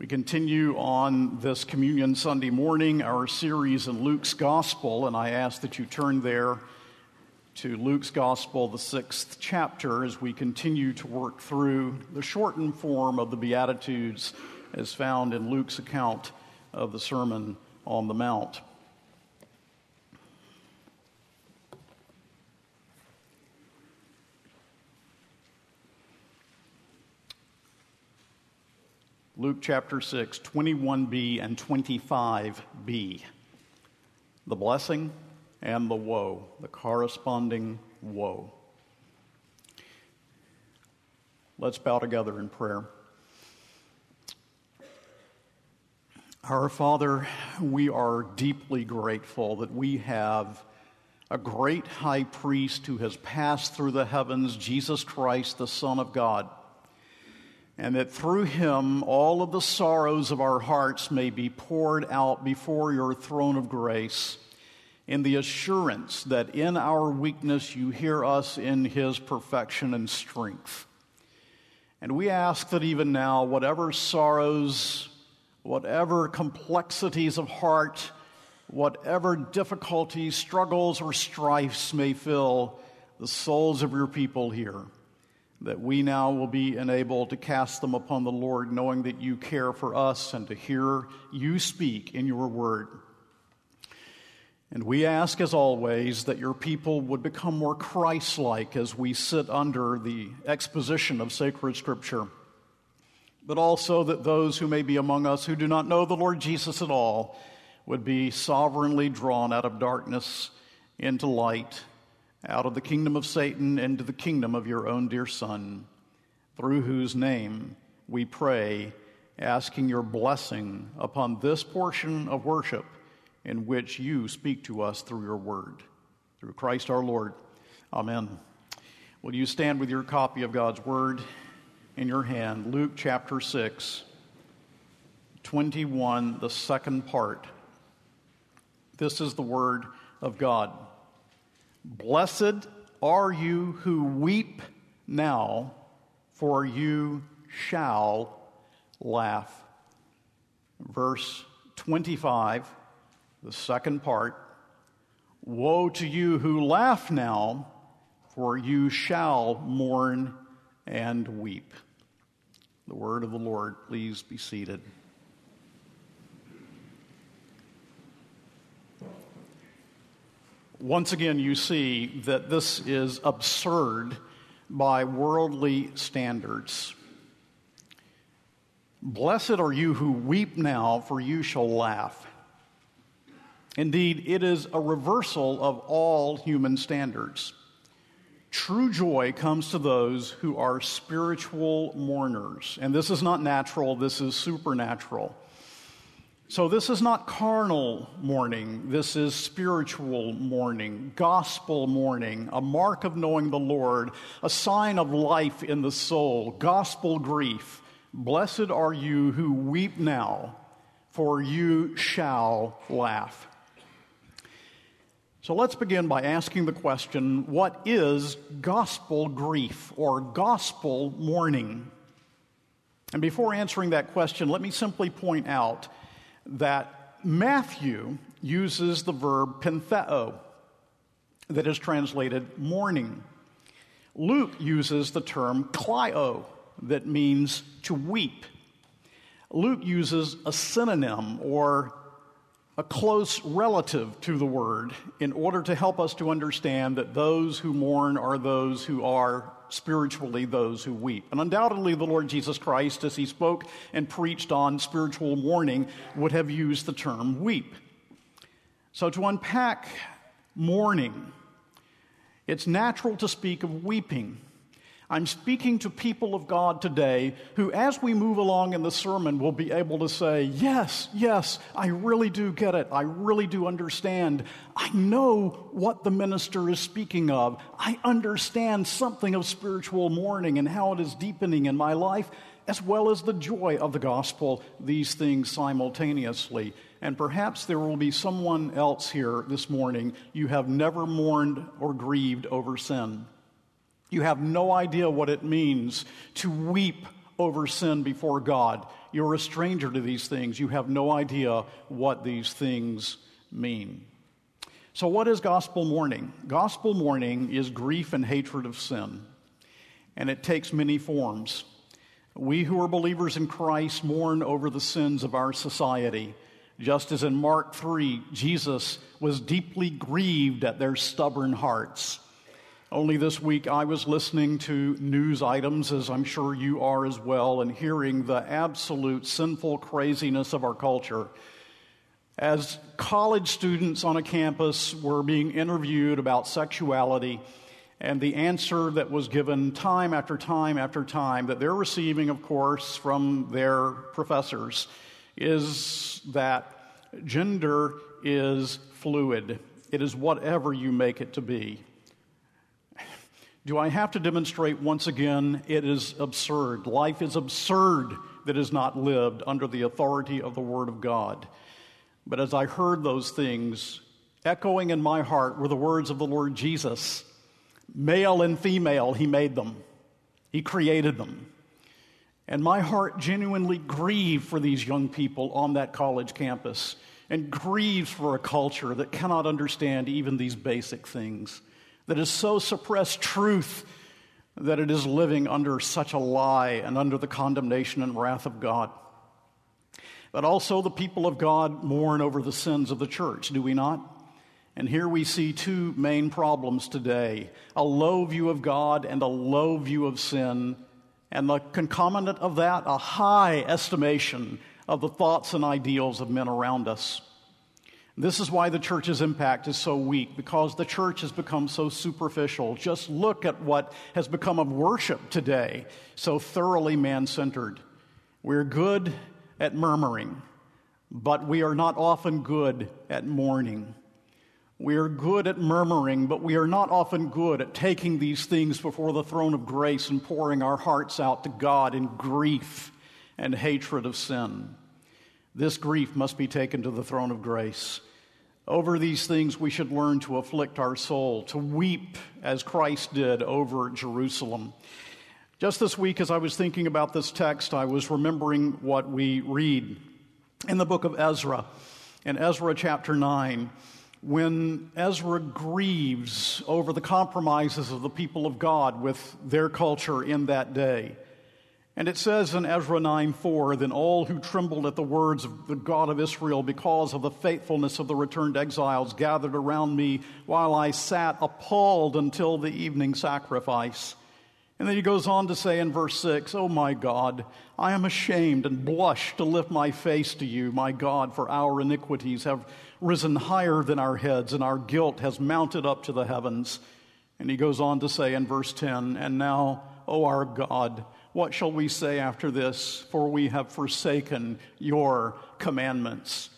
We continue on this Communion Sunday morning, our series in Luke's Gospel, and I ask that you turn there to Luke's Gospel, the sixth chapter, as we continue to work through the shortened form of the Beatitudes as found in Luke's account of the Sermon on the Mount. Luke chapter 6, 21b and 25b. The blessing and the woe, the corresponding woe. Let's bow together in prayer. Our Father, we are deeply grateful that we have a great high priest who has passed through the heavens, Jesus Christ, the Son of God and that through him all of the sorrows of our hearts may be poured out before your throne of grace in the assurance that in our weakness you hear us in his perfection and strength. And we ask that even now, whatever sorrows, whatever complexities of heart, whatever difficulties, struggles, or strifes may fill the souls of your people here, that we now will be enabled to cast them upon the Lord, knowing that you care for us and to hear you speak in your word. And we ask, as always, that your people would become more Christ like as we sit under the exposition of sacred scripture, but also that those who may be among us who do not know the Lord Jesus at all would be sovereignly drawn out of darkness into light out of the kingdom of Satan into the kingdom of your own dear Son, through whose name we pray, asking your blessing upon this portion of worship in which you speak to us through your word. Through Christ our Lord. Amen. Will you stand with your copy of God's word in your hand? Luke chapter 6, 21, the second part. This is the word of God. Blessed are you who weep now, for you shall laugh. Verse 25, the second part Woe to you who laugh now, for you shall mourn and weep. The word of the Lord, please be seated. Once again, you see that this is absurd by worldly standards. Blessed are you who weep now, for you shall laugh. Indeed, it is a reversal of all human standards. True joy comes to those who are spiritual mourners. And this is not natural, this is supernatural. So, this is not carnal mourning. This is spiritual mourning, gospel mourning, a mark of knowing the Lord, a sign of life in the soul, gospel grief. Blessed are you who weep now, for you shall laugh. So, let's begin by asking the question what is gospel grief or gospel mourning? And before answering that question, let me simply point out that Matthew uses the verb pentheo, that is translated mourning. Luke uses the term klaio, that means to weep. Luke uses a synonym or a close relative to the word in order to help us to understand that those who mourn are those who are spiritually those who weep. And undoubtedly, the Lord Jesus Christ, as he spoke and preached on spiritual mourning, would have used the term weep. So, to unpack mourning, it's natural to speak of weeping. I'm speaking to people of God today who, as we move along in the sermon, will be able to say, Yes, yes, I really do get it. I really do understand. I know what the minister is speaking of. I understand something of spiritual mourning and how it is deepening in my life, as well as the joy of the gospel, these things simultaneously. And perhaps there will be someone else here this morning you have never mourned or grieved over sin. You have no idea what it means to weep over sin before God. You're a stranger to these things. You have no idea what these things mean. So, what is gospel mourning? Gospel mourning is grief and hatred of sin, and it takes many forms. We who are believers in Christ mourn over the sins of our society. Just as in Mark 3, Jesus was deeply grieved at their stubborn hearts. Only this week, I was listening to news items, as I'm sure you are as well, and hearing the absolute sinful craziness of our culture. As college students on a campus were being interviewed about sexuality, and the answer that was given time after time after time that they're receiving, of course, from their professors is that gender is fluid. It is whatever you make it to be. Do I have to demonstrate once again it is absurd? Life is absurd that is not lived under the authority of the Word of God. But as I heard those things, echoing in my heart were the words of the Lord Jesus male and female, He made them, He created them. And my heart genuinely grieved for these young people on that college campus and grieves for a culture that cannot understand even these basic things that has so suppressed truth that it is living under such a lie and under the condemnation and wrath of God. But also, the people of God mourn over the sins of the church, do we not? And here we see two main problems today a low view of God and a low view of sin, and the concomitant of that, a high estimation of the thoughts and ideals of men around us. This is why the church's impact is so weak, because the church has become so superficial. Just look at what has become of worship today, so thoroughly man centered. We're good at murmuring, but we are not often good at mourning. We are good at murmuring, but we are not often good at taking these things before the throne of grace and pouring our hearts out to God in grief and hatred of sin. This grief must be taken to the throne of grace. Over these things, we should learn to afflict our soul, to weep as Christ did over Jerusalem. Just this week, as I was thinking about this text, I was remembering what we read in the book of Ezra, in Ezra chapter 9, when Ezra grieves over the compromises of the people of God with their culture in that day. And it says in Ezra 9 4, then all who trembled at the words of the God of Israel because of the faithfulness of the returned exiles gathered around me while I sat appalled until the evening sacrifice. And then he goes on to say in verse 6, Oh my God, I am ashamed and blush to lift my face to you, my God, for our iniquities have risen higher than our heads, and our guilt has mounted up to the heavens. And he goes on to say in verse 10, And now, O our God, what shall we say after this? For we have forsaken your commandments.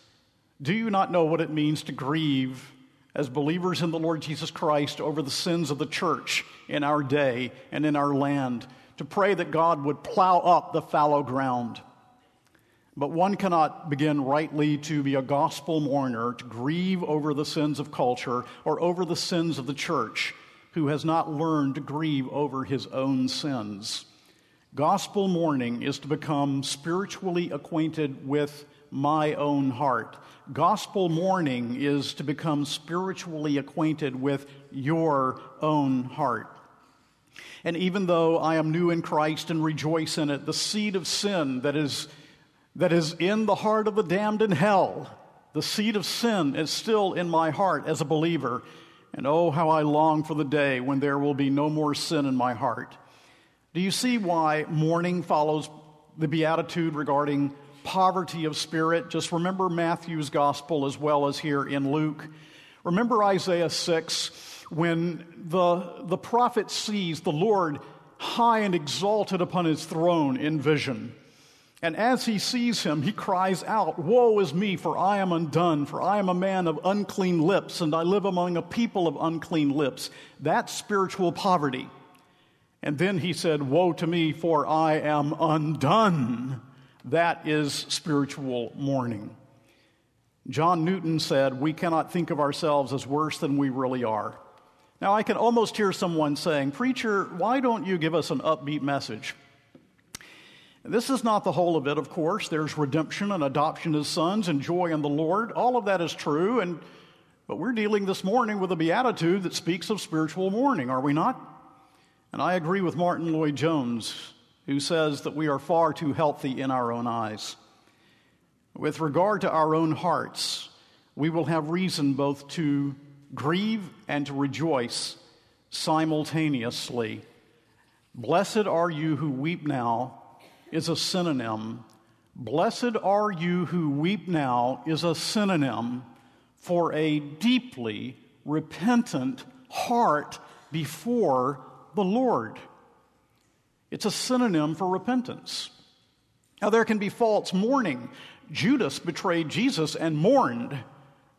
Do you not know what it means to grieve as believers in the Lord Jesus Christ over the sins of the church in our day and in our land? To pray that God would plow up the fallow ground. But one cannot begin rightly to be a gospel mourner, to grieve over the sins of culture or over the sins of the church, who has not learned to grieve over his own sins. Gospel mourning is to become spiritually acquainted with my own heart. Gospel mourning is to become spiritually acquainted with your own heart. And even though I am new in Christ and rejoice in it, the seed of sin that is, that is in the heart of the damned in hell, the seed of sin is still in my heart as a believer. And oh, how I long for the day when there will be no more sin in my heart. Do you see why mourning follows the beatitude regarding poverty of spirit? Just remember Matthew's gospel as well as here in Luke. Remember Isaiah 6 when the, the prophet sees the Lord high and exalted upon his throne in vision. And as he sees him, he cries out, Woe is me, for I am undone, for I am a man of unclean lips, and I live among a people of unclean lips. That's spiritual poverty. And then he said, Woe to me, for I am undone. That is spiritual mourning. John Newton said, We cannot think of ourselves as worse than we really are. Now, I can almost hear someone saying, Preacher, why don't you give us an upbeat message? This is not the whole of it, of course. There's redemption and adoption as sons and joy in the Lord. All of that is true, and but we're dealing this morning with a beatitude that speaks of spiritual mourning, are we not? And I agree with Martyn Lloyd-Jones, who says that we are far too healthy in our own eyes. With regard to our own hearts, we will have reason both to grieve and to rejoice simultaneously. Blessed are you who weep now is a synonym. Blessed are you who weep now is a synonym for a deeply repentant heart before the Lord. It's a synonym for repentance. Now, there can be false mourning. Judas betrayed Jesus and mourned,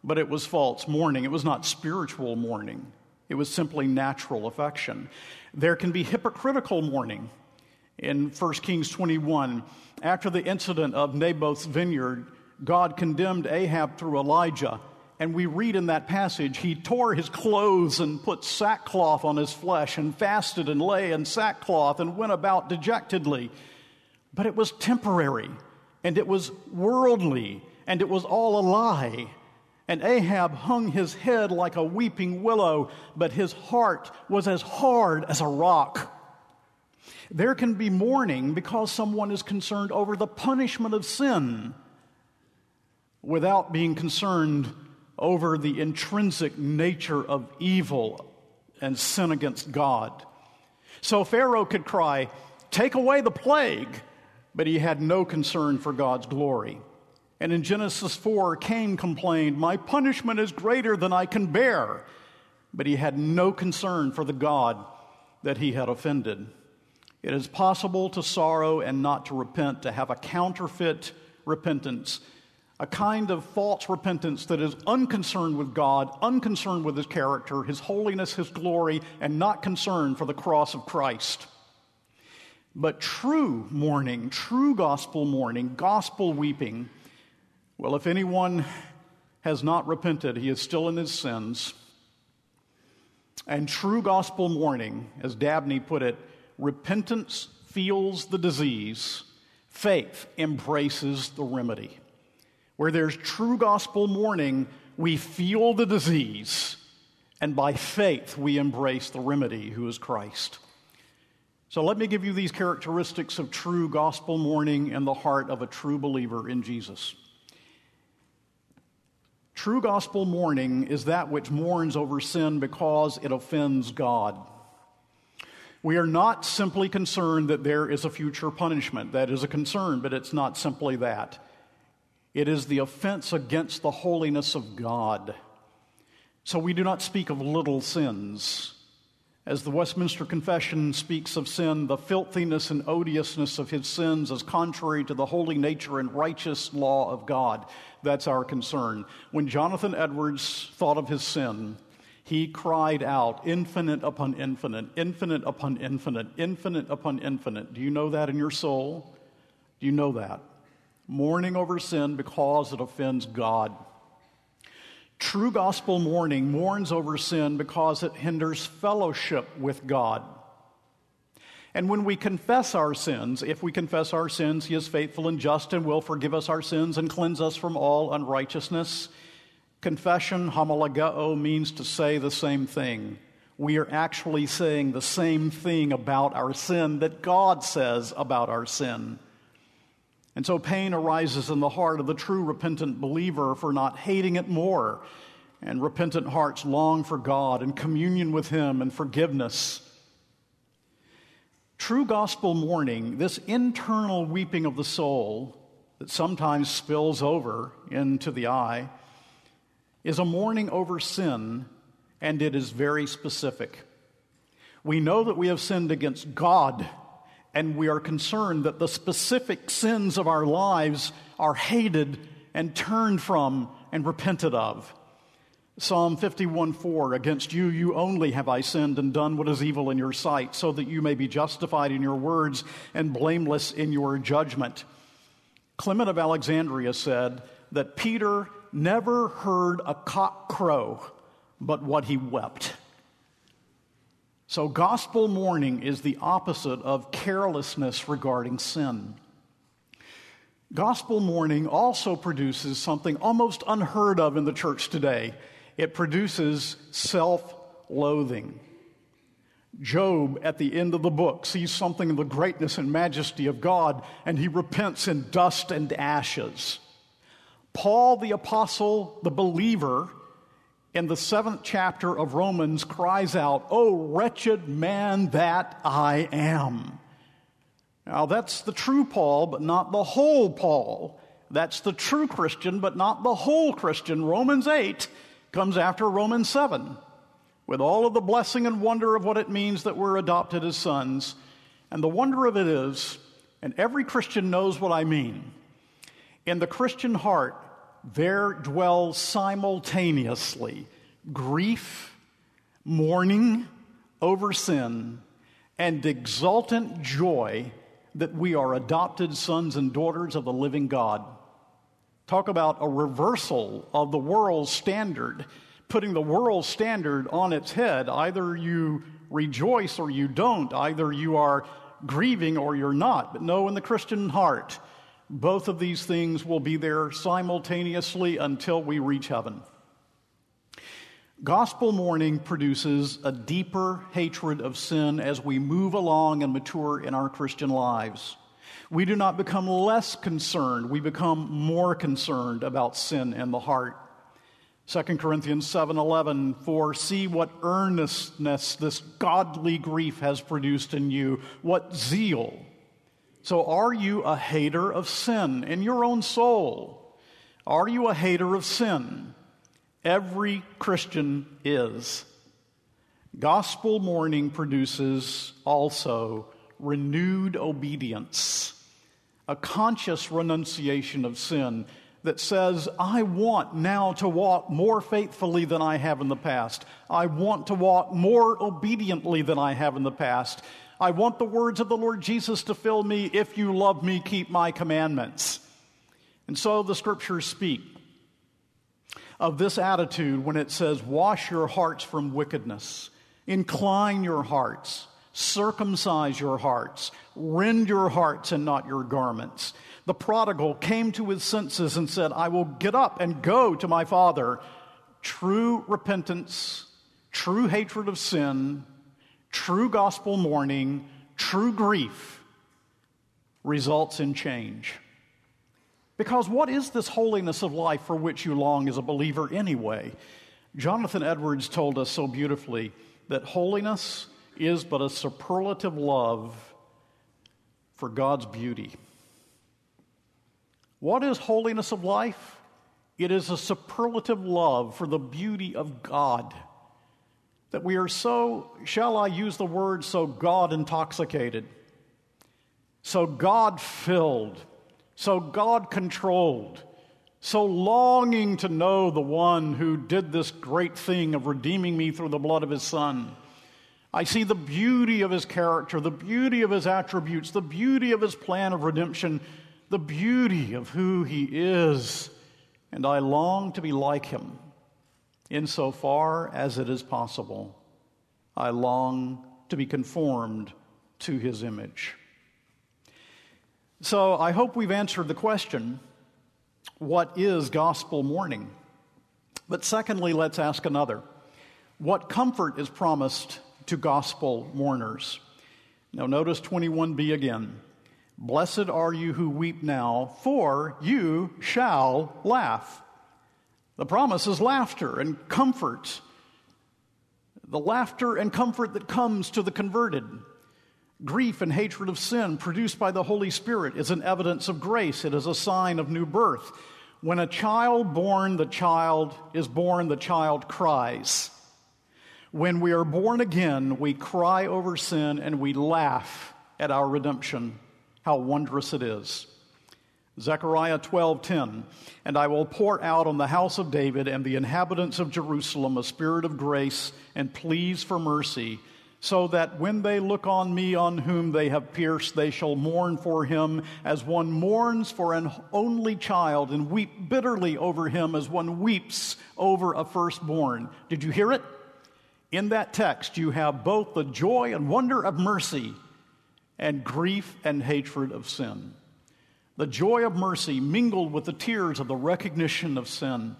but it was false mourning. It was not spiritual mourning, it was simply natural affection. There can be hypocritical mourning. In 1 Kings 21, after the incident of Naboth's vineyard, God condemned Ahab through Elijah. And we read in that passage, he tore his clothes and put sackcloth on his flesh and fasted and lay in sackcloth and went about dejectedly. But it was temporary and it was worldly and it was all a lie. And Ahab hung his head like a weeping willow, but his heart was as hard as a rock. There can be mourning because someone is concerned over the punishment of sin without being concerned over the intrinsic nature of evil and sin against God. So Pharaoh could cry, Take away the plague, but he had no concern for God's glory. And in Genesis 4, Cain complained, My punishment is greater than I can bear. But he had no concern for the God that he had offended. It is possible to sorrow and not to repent, to have a counterfeit repentance, a kind of false repentance that is unconcerned with God, unconcerned with His character, His holiness, His glory, and not concerned for the cross of Christ. But true mourning, true gospel mourning, gospel weeping, well, if anyone has not repented, he is still in his sins. And true gospel mourning, as Dabney put it, repentance feels the disease, faith embraces the remedy. Where there's true gospel mourning, we feel the disease, and by faith we embrace the remedy, who is Christ. So let me give you these characteristics of true gospel mourning in the heart of a true believer in Jesus. True gospel mourning is that which mourns over sin because it offends God. We are not simply concerned that there is a future punishment. That is a concern, but it's not simply that. It is the offense against the holiness of God. So we do not speak of little sins. As the Westminster Confession speaks of sin, the filthiness and odiousness of his sins is contrary to the holy nature and righteous law of God. That's our concern. When Jonathan Edwards thought of his sin, he cried out, infinite upon infinite, infinite upon infinite, infinite upon infinite. Do you know that in your soul? Do you know that? Mourning over sin because it offends God. True gospel mourning mourns over sin because it hinders fellowship with God. And when we confess our sins, if we confess our sins, He is faithful and just and will forgive us our sins and cleanse us from all unrighteousness. Confession, homologeo, means to say the same thing. We are actually saying the same thing about our sin that God says about our sin. And so pain arises in the heart of the true repentant believer for not hating it more. And repentant hearts long for God and communion with Him and forgiveness. True gospel mourning, this internal weeping of the soul that sometimes spills over into the eye, is a mourning over sin, and it is very specific. We know that we have sinned against God and we are concerned that the specific sins of our lives are hated and turned from and repented of. Psalm 51 4 Against you, you only have I sinned and done what is evil in your sight, so that you may be justified in your words and blameless in your judgment. Clement of Alexandria said that Peter never heard a cock crow but what he wept. So, gospel mourning is the opposite of carelessness regarding sin. Gospel mourning also produces something almost unheard of in the church today. It produces self loathing. Job, at the end of the book, sees something of the greatness and majesty of God, and he repents in dust and ashes. Paul, the apostle, the believer, in the seventh chapter of Romans, cries out, Oh, wretched man that I am. Now, that's the true Paul, but not the whole Paul. That's the true Christian, but not the whole Christian. Romans 8 comes after Romans 7 with all of the blessing and wonder of what it means that we're adopted as sons. And the wonder of it is, and every Christian knows what I mean, in the Christian heart, there dwells simultaneously grief, mourning over sin, and exultant joy that we are adopted sons and daughters of the living God. Talk about a reversal of the world's standard putting the world's standard on its head. Either you rejoice or you don't. Either you are grieving or you're not. But no, in the Christian heart, both of these things will be there simultaneously until we reach heaven. Gospel mourning produces a deeper hatred of sin as we move along and mature in our Christian lives. We do not become less concerned, we become more concerned about sin in the heart. 2 Corinthians 7:11 for see what earnestness this godly grief has produced in you what zeal so are you a hater of sin in your own soul are you a hater of sin every Christian is gospel mourning produces also renewed obedience a conscious renunciation of sin that says, I want now to walk more faithfully than I have in the past. I want to walk more obediently than I have in the past. I want the words of the Lord Jesus to fill me. If you love me, keep my commandments. And so the scriptures speak of this attitude when it says, Wash your hearts from wickedness, incline your hearts, circumcise your hearts, rend your hearts and not your garments. The prodigal came to his senses and said, I will get up and go to my father. True repentance, true hatred of sin, true gospel mourning, true grief results in change. Because what is this holiness of life for which you long as a believer anyway? Jonathan Edwards told us so beautifully that holiness is but a superlative love for God's beauty. What is holiness of life? It is a superlative love for the beauty of God. That we are so, shall I use the word, so God intoxicated, so God filled, so God controlled, so longing to know the one who did this great thing of redeeming me through the blood of his Son. I see the beauty of his character, the beauty of his attributes, the beauty of his plan of redemption the beauty of who he is, and I long to be like him insofar as it is possible. I long to be conformed to his image. So I hope we've answered the question what is gospel mourning? But secondly, let's ask another. What comfort is promised to gospel mourners? Now, notice 21b again. Blessed are you who weep now, for you shall laugh. The promise is laughter and comfort. The laughter and comfort that comes to the converted. Grief and hatred of sin produced by the Holy Spirit is an evidence of grace. It is a sign of new birth. When a child born, the child is born, the child cries. When we are born again, we cry over sin and we laugh at our redemption how wondrous it is. Zechariah 12:10 And I will pour out on the house of David and the inhabitants of Jerusalem a spirit of grace and pleas for mercy so that when they look on me on whom they have pierced they shall mourn for him as one mourns for an only child and weep bitterly over him as one weeps over a firstborn did you hear it in that text you have both the joy and wonder of mercy and grief and hatred of sin. The joy of mercy mingled with the tears of the recognition of sin.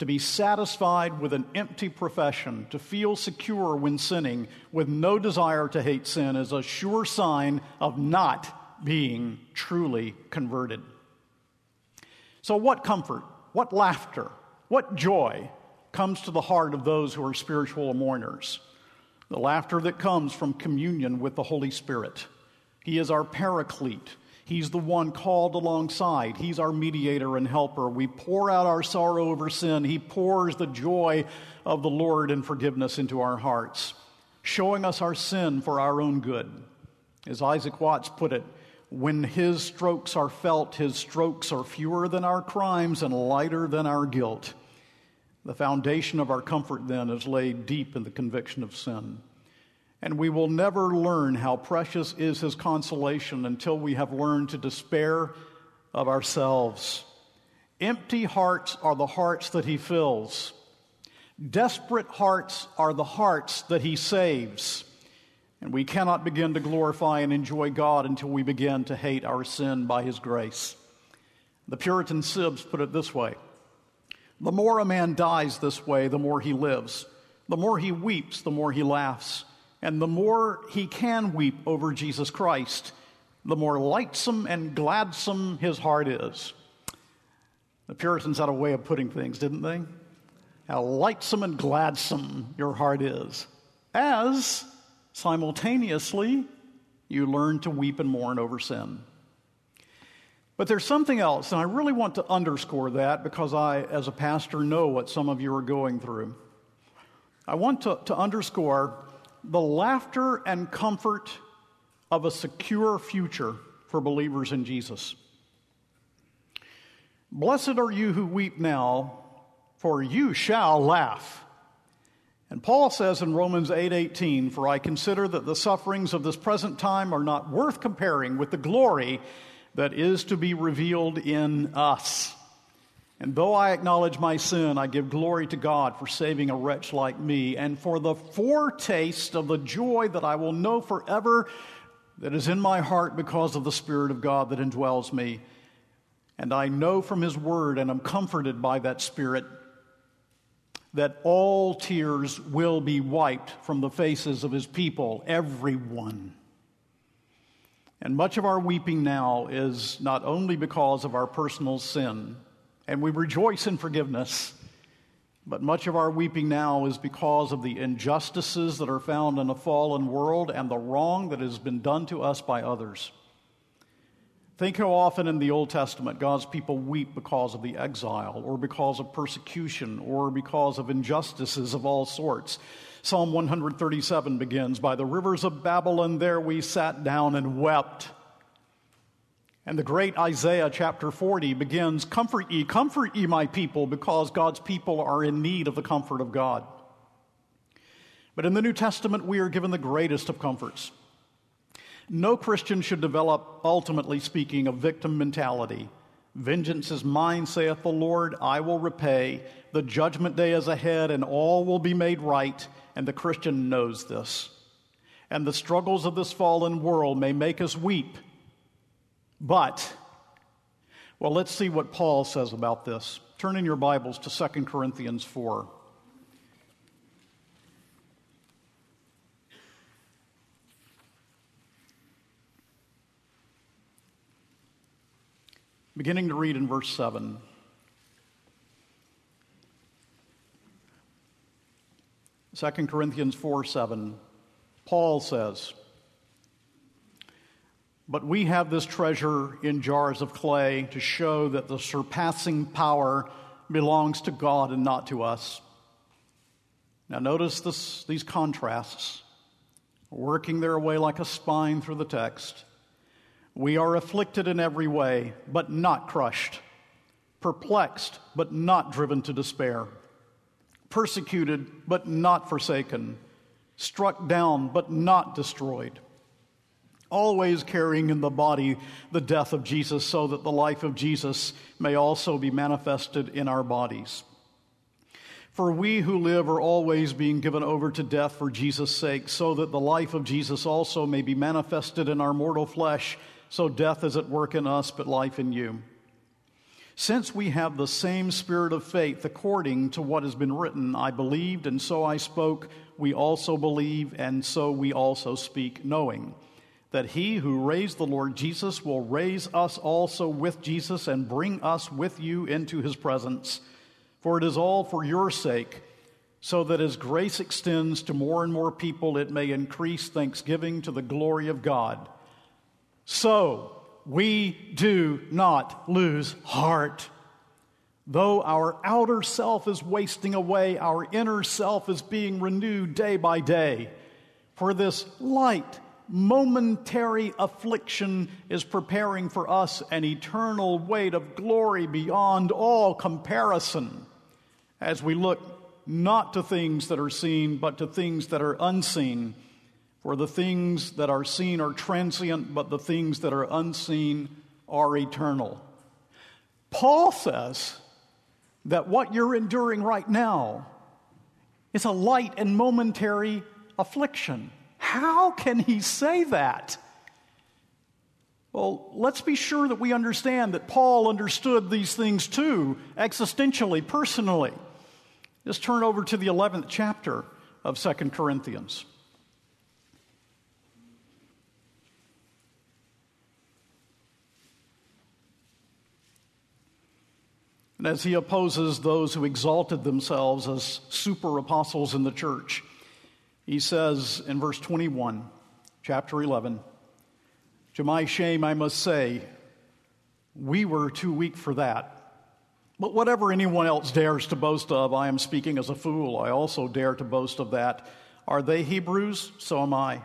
To be satisfied with an empty profession, to feel secure when sinning, with no desire to hate sin, is a sure sign of not being truly converted. So, what comfort, what laughter, what joy comes to the heart of those who are spiritual mourners? The laughter that comes from communion with the Holy Spirit. He is our paraclete. He's the one called alongside. He's our mediator and helper. We pour out our sorrow over sin. He pours the joy of the Lord and forgiveness into our hearts, showing us our sin for our own good. As Isaac Watts put it, when his strokes are felt, his strokes are fewer than our crimes and lighter than our guilt. The foundation of our comfort then is laid deep in the conviction of sin. And we will never learn how precious is his consolation until we have learned to despair of ourselves. Empty hearts are the hearts that he fills. Desperate hearts are the hearts that he saves. And we cannot begin to glorify and enjoy God until we begin to hate our sin by his grace. The Puritan Sibbes put it this way The more a man dies this way, the more he lives. The more he weeps, the more he laughs. And the more he can weep over Jesus Christ, the more lightsome and gladsome his heart is. The Puritans had a way of putting things, didn't they? How lightsome and gladsome your heart is, as simultaneously you learn to weep and mourn over sin. But there's something else, and I really want to underscore that because I, as a pastor, know what some of you are going through. I want to, to underscore the laughter and comfort of a secure future for believers in Jesus. Blessed are you who weep now, for you shall laugh. And Paul says in Romans 8:18, "For I consider that the sufferings of this present time are not worth comparing with the glory that is to be revealed in us." And though I acknowledge my sin, I give glory to God for saving a wretch like me and for the foretaste of the joy that I will know forever that is in my heart because of the Spirit of God that indwells me. And I know from His Word and am comforted by that Spirit that all tears will be wiped from the faces of His people, everyone. And much of our weeping now is not only because of our personal sin and we rejoice in forgiveness. But much of our weeping now is because of the injustices that are found in a fallen world and the wrong that has been done to us by others. Think how often in the Old Testament God's people weep because of the exile, or because of persecution, or because of injustices of all sorts. Psalm 137 begins By the rivers of Babylon, there we sat down and wept. And the great Isaiah chapter 40 begins Comfort ye, comfort ye, my people, because God's people are in need of the comfort of God. But in the New Testament, we are given the greatest of comforts. No Christian should develop, ultimately speaking, a victim mentality. Vengeance is mine, saith the Lord, I will repay. The judgment day is ahead, and all will be made right, and the Christian knows this. And the struggles of this fallen world may make us weep but, well, let's see what Paul says about this. Turn in your Bibles to 2 Corinthians 4. Beginning to read in verse 7. Second Corinthians 4 7, Paul says, but we have this treasure in jars of clay to show that the surpassing power belongs to God and not to us. Now, notice this, these contrasts. Working their way like a spine through the text. We are afflicted in every way, but not crushed, perplexed, but not driven to despair, persecuted, but not forsaken, struck down, but not destroyed always carrying in the body the death of Jesus, so that the life of Jesus may also be manifested in our bodies. For we who live are always being given over to death for Jesus' sake, so that the life of Jesus also may be manifested in our mortal flesh. so death is at work in us, but life in you. Since we have the same spirit of faith, according to what has been written, I believed, and so I spoke, we also believe, and so we also speak, knowing that he who raised the Lord Jesus will raise us also with Jesus and bring us with you into his presence. For it is all for your sake, so that as grace extends to more and more people, it may increase thanksgiving to the glory of God. So we do not lose heart. Though our outer self is wasting away, our inner self is being renewed day by day. For this light, momentary affliction is preparing for us an eternal weight of glory beyond all comparison as we look not to things that are seen, but to things that are unseen. For the things that are seen are transient, but the things that are unseen are eternal. Paul says that what you're enduring right now is a light and momentary affliction. How can he say that? Well, let's be sure that we understand that Paul understood these things too, existentially, personally. Just turn over to the 11th chapter of 2 Corinthians. And as he opposes those who exalted themselves as super apostles in the church, he says in verse 21, chapter 11, To my shame, I must say, we were too weak for that. But whatever anyone else dares to boast of, I am speaking as a fool. I also dare to boast of that. Are they Hebrews? So am I.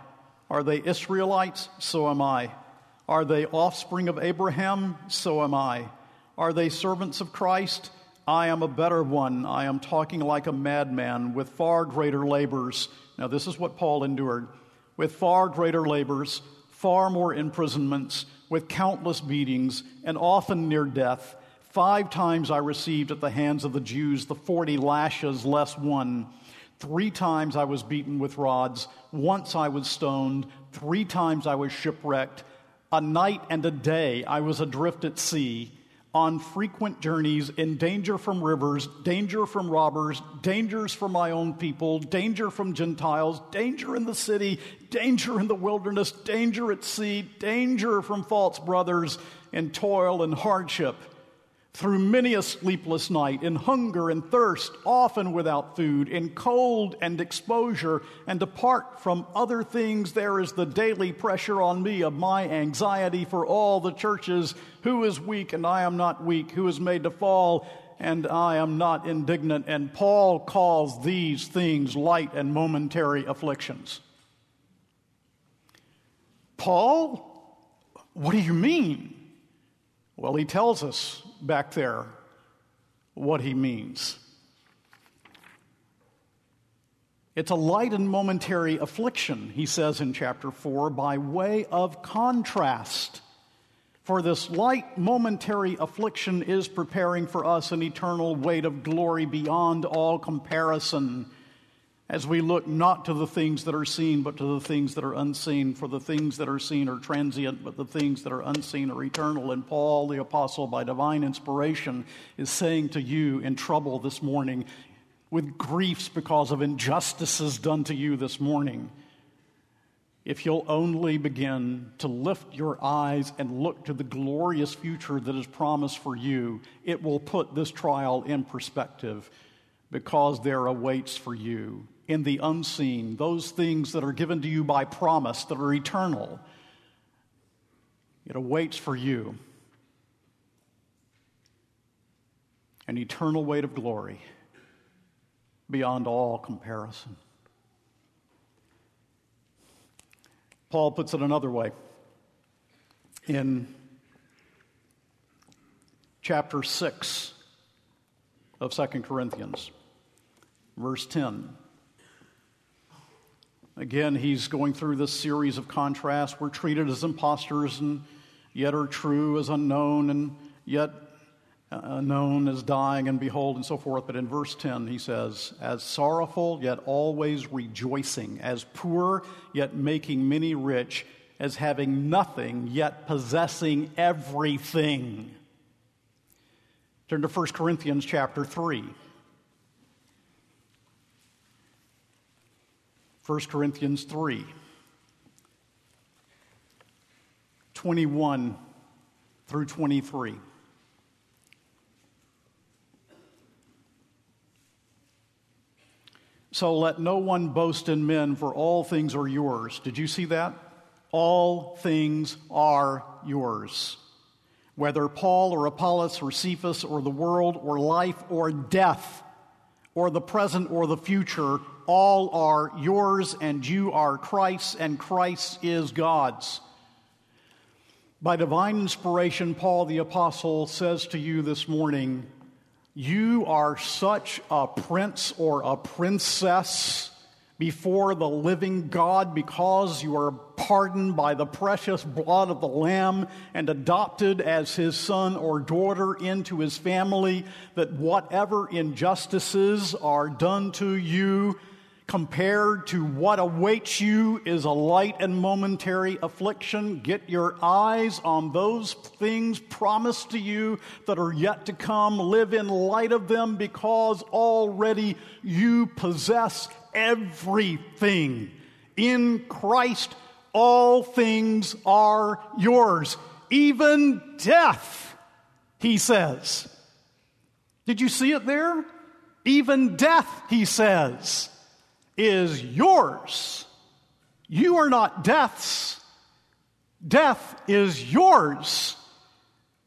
Are they Israelites? So am I. Are they offspring of Abraham? So am I. Are they servants of Christ? I am a better one. I am talking like a madman with far greater labors. Now, this is what Paul endured with far greater labors, far more imprisonments, with countless beatings, and often near death. Five times I received at the hands of the Jews the 40 lashes less one. Three times I was beaten with rods. Once I was stoned. Three times I was shipwrecked. A night and a day I was adrift at sea, on frequent journeys, in danger from rivers, danger from robbers, dangers from my own people, danger from Gentiles, danger in the city, danger in the wilderness, danger at sea, danger from false brothers, and toil and hardship through many a sleepless night, in hunger and thirst, often without food, in cold and exposure, and apart from other things, there is the daily pressure on me of my anxiety for all the churches. Who is weak and I am not weak? Who is made to fall and I am not indignant? And Paul calls these things light and momentary afflictions. Paul, what do you mean? Well, he tells us back there what he means. It's a light and momentary affliction, he says in chapter 4, by way of contrast. For this light momentary affliction is preparing for us an eternal weight of glory beyond all comparison as we look not to the things that are seen, but to the things that are unseen. For the things that are seen are transient, but the things that are unseen are eternal. And Paul, the apostle, by divine inspiration, is saying to you in trouble this morning, with griefs because of injustices done to you this morning, if you'll only begin to lift your eyes and look to the glorious future that is promised for you, it will put this trial in perspective because there awaits for you in the unseen, those things that are given to you by promise that are eternal. It awaits for you an eternal weight of glory beyond all comparison. Paul puts it another way in chapter 6 of 2 Corinthians, verse 10. Again, he's going through this series of contrasts. We're treated as impostors and yet are true, as unknown and yet uh, known as dying and behold and so forth. But in verse 10, he says, As sorrowful, yet always rejoicing, as poor, yet making many rich, as having nothing, yet possessing everything. Turn to 1 Corinthians chapter 3. 1 Corinthians 3. 21 through 23. So let no one boast in men, for all things are yours. Did you see that? All things are yours. Whether Paul or Apollos or Cephas or the world or life or death or the present or the future, all are yours, and you are Christ's, and Christ is God's. By divine inspiration, Paul the Apostle says to you this morning, you are such a prince or a princess before the living God because you are pardoned by the precious blood of the Lamb and adopted as his son or daughter into his family, that whatever injustices are done to you, compared to what awaits you is a light and momentary affliction. Get your eyes on those things promised to you that are yet to come. Live in light of them because already you possess everything. In Christ, all things are yours, even death, he says. Did you see it there? Even death, he says is yours. You are not death's. Death is yours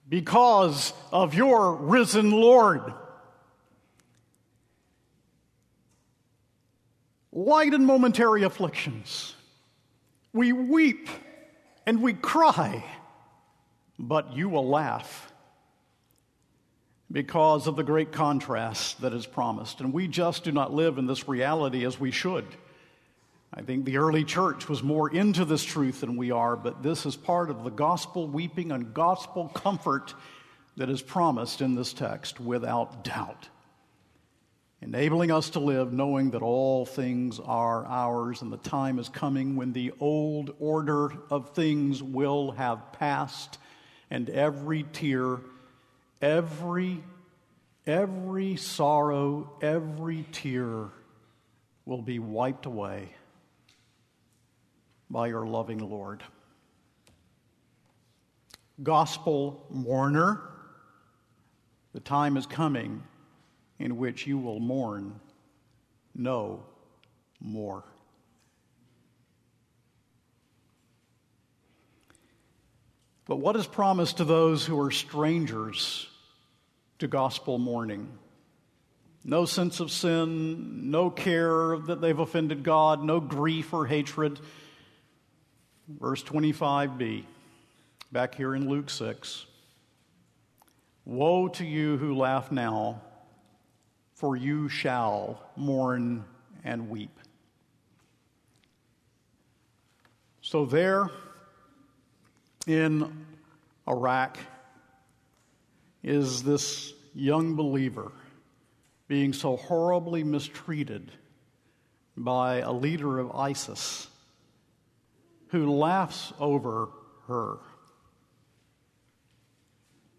because of your risen Lord. Light and momentary afflictions. We weep and we cry, but you will laugh because of the great contrast that is promised. And we just do not live in this reality as we should. I think the early church was more into this truth than we are, but this is part of the gospel weeping and gospel comfort that is promised in this text without doubt. Enabling us to live knowing that all things are ours and the time is coming when the old order of things will have passed and every tear Every, every sorrow, every tear will be wiped away by your loving Lord. Gospel mourner, the time is coming in which you will mourn no more. But what is promised to those who are strangers to gospel mourning. No sense of sin, no care that they've offended God, no grief or hatred. Verse 25b, back here in Luke 6. Woe to you who laugh now, for you shall mourn and weep. So, there in Iraq, is this young believer being so horribly mistreated by a leader of ISIS who laughs over her.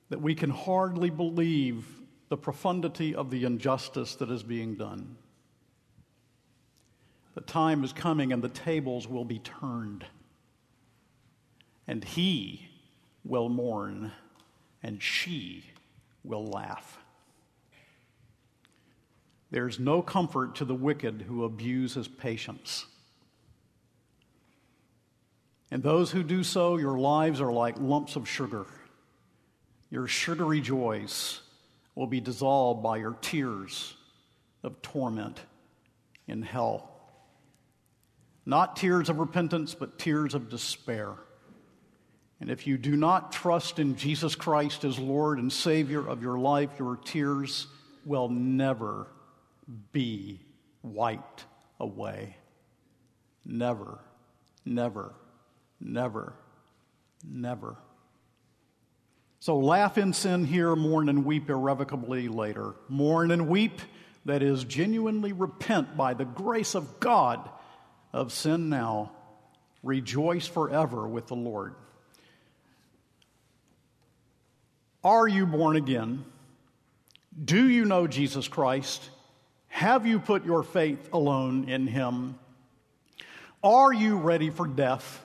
That we can hardly believe the profundity of the injustice that is being done. The time is coming and the tables will be turned, and he will mourn, and she will laugh. There's no comfort to the wicked who abuse his patience. And those who do so, your lives are like lumps of sugar. Your sugary joys will be dissolved by your tears of torment in hell. Not tears of repentance, but tears of despair. And if you do not trust in Jesus Christ as Lord and Savior of your life, your tears will never be wiped away. Never, never, never, never. So laugh in sin here, mourn and weep irrevocably later. Mourn and weep, that is, genuinely repent by the grace of God of sin now rejoice forever with the Lord. Are you born again? Do you know Jesus Christ? Have you put your faith alone in Him? Are you ready for death?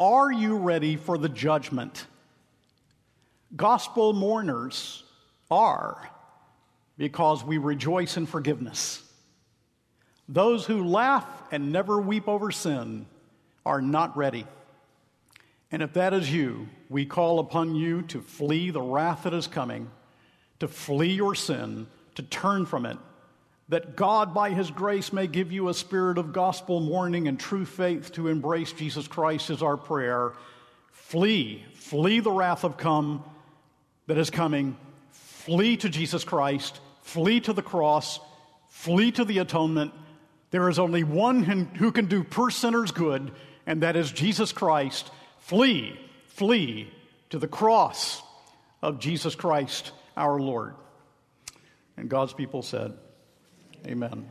Are you ready for the judgment? Gospel mourners are because we rejoice in forgiveness. Those who laugh and never weep over sin are not ready. And if that is you, we call upon you to flee the wrath that is coming, to flee your sin, to turn from it, that God, by His grace, may give you a spirit of gospel mourning and true faith to embrace Jesus Christ is our prayer. Flee, flee the wrath of come that is coming. Flee to Jesus Christ, flee to the cross, flee to the atonement. There is only one who can do poor sinners good, and that is Jesus Christ. Flee, flee to the cross of Jesus Christ our Lord. And God's people said, Amen.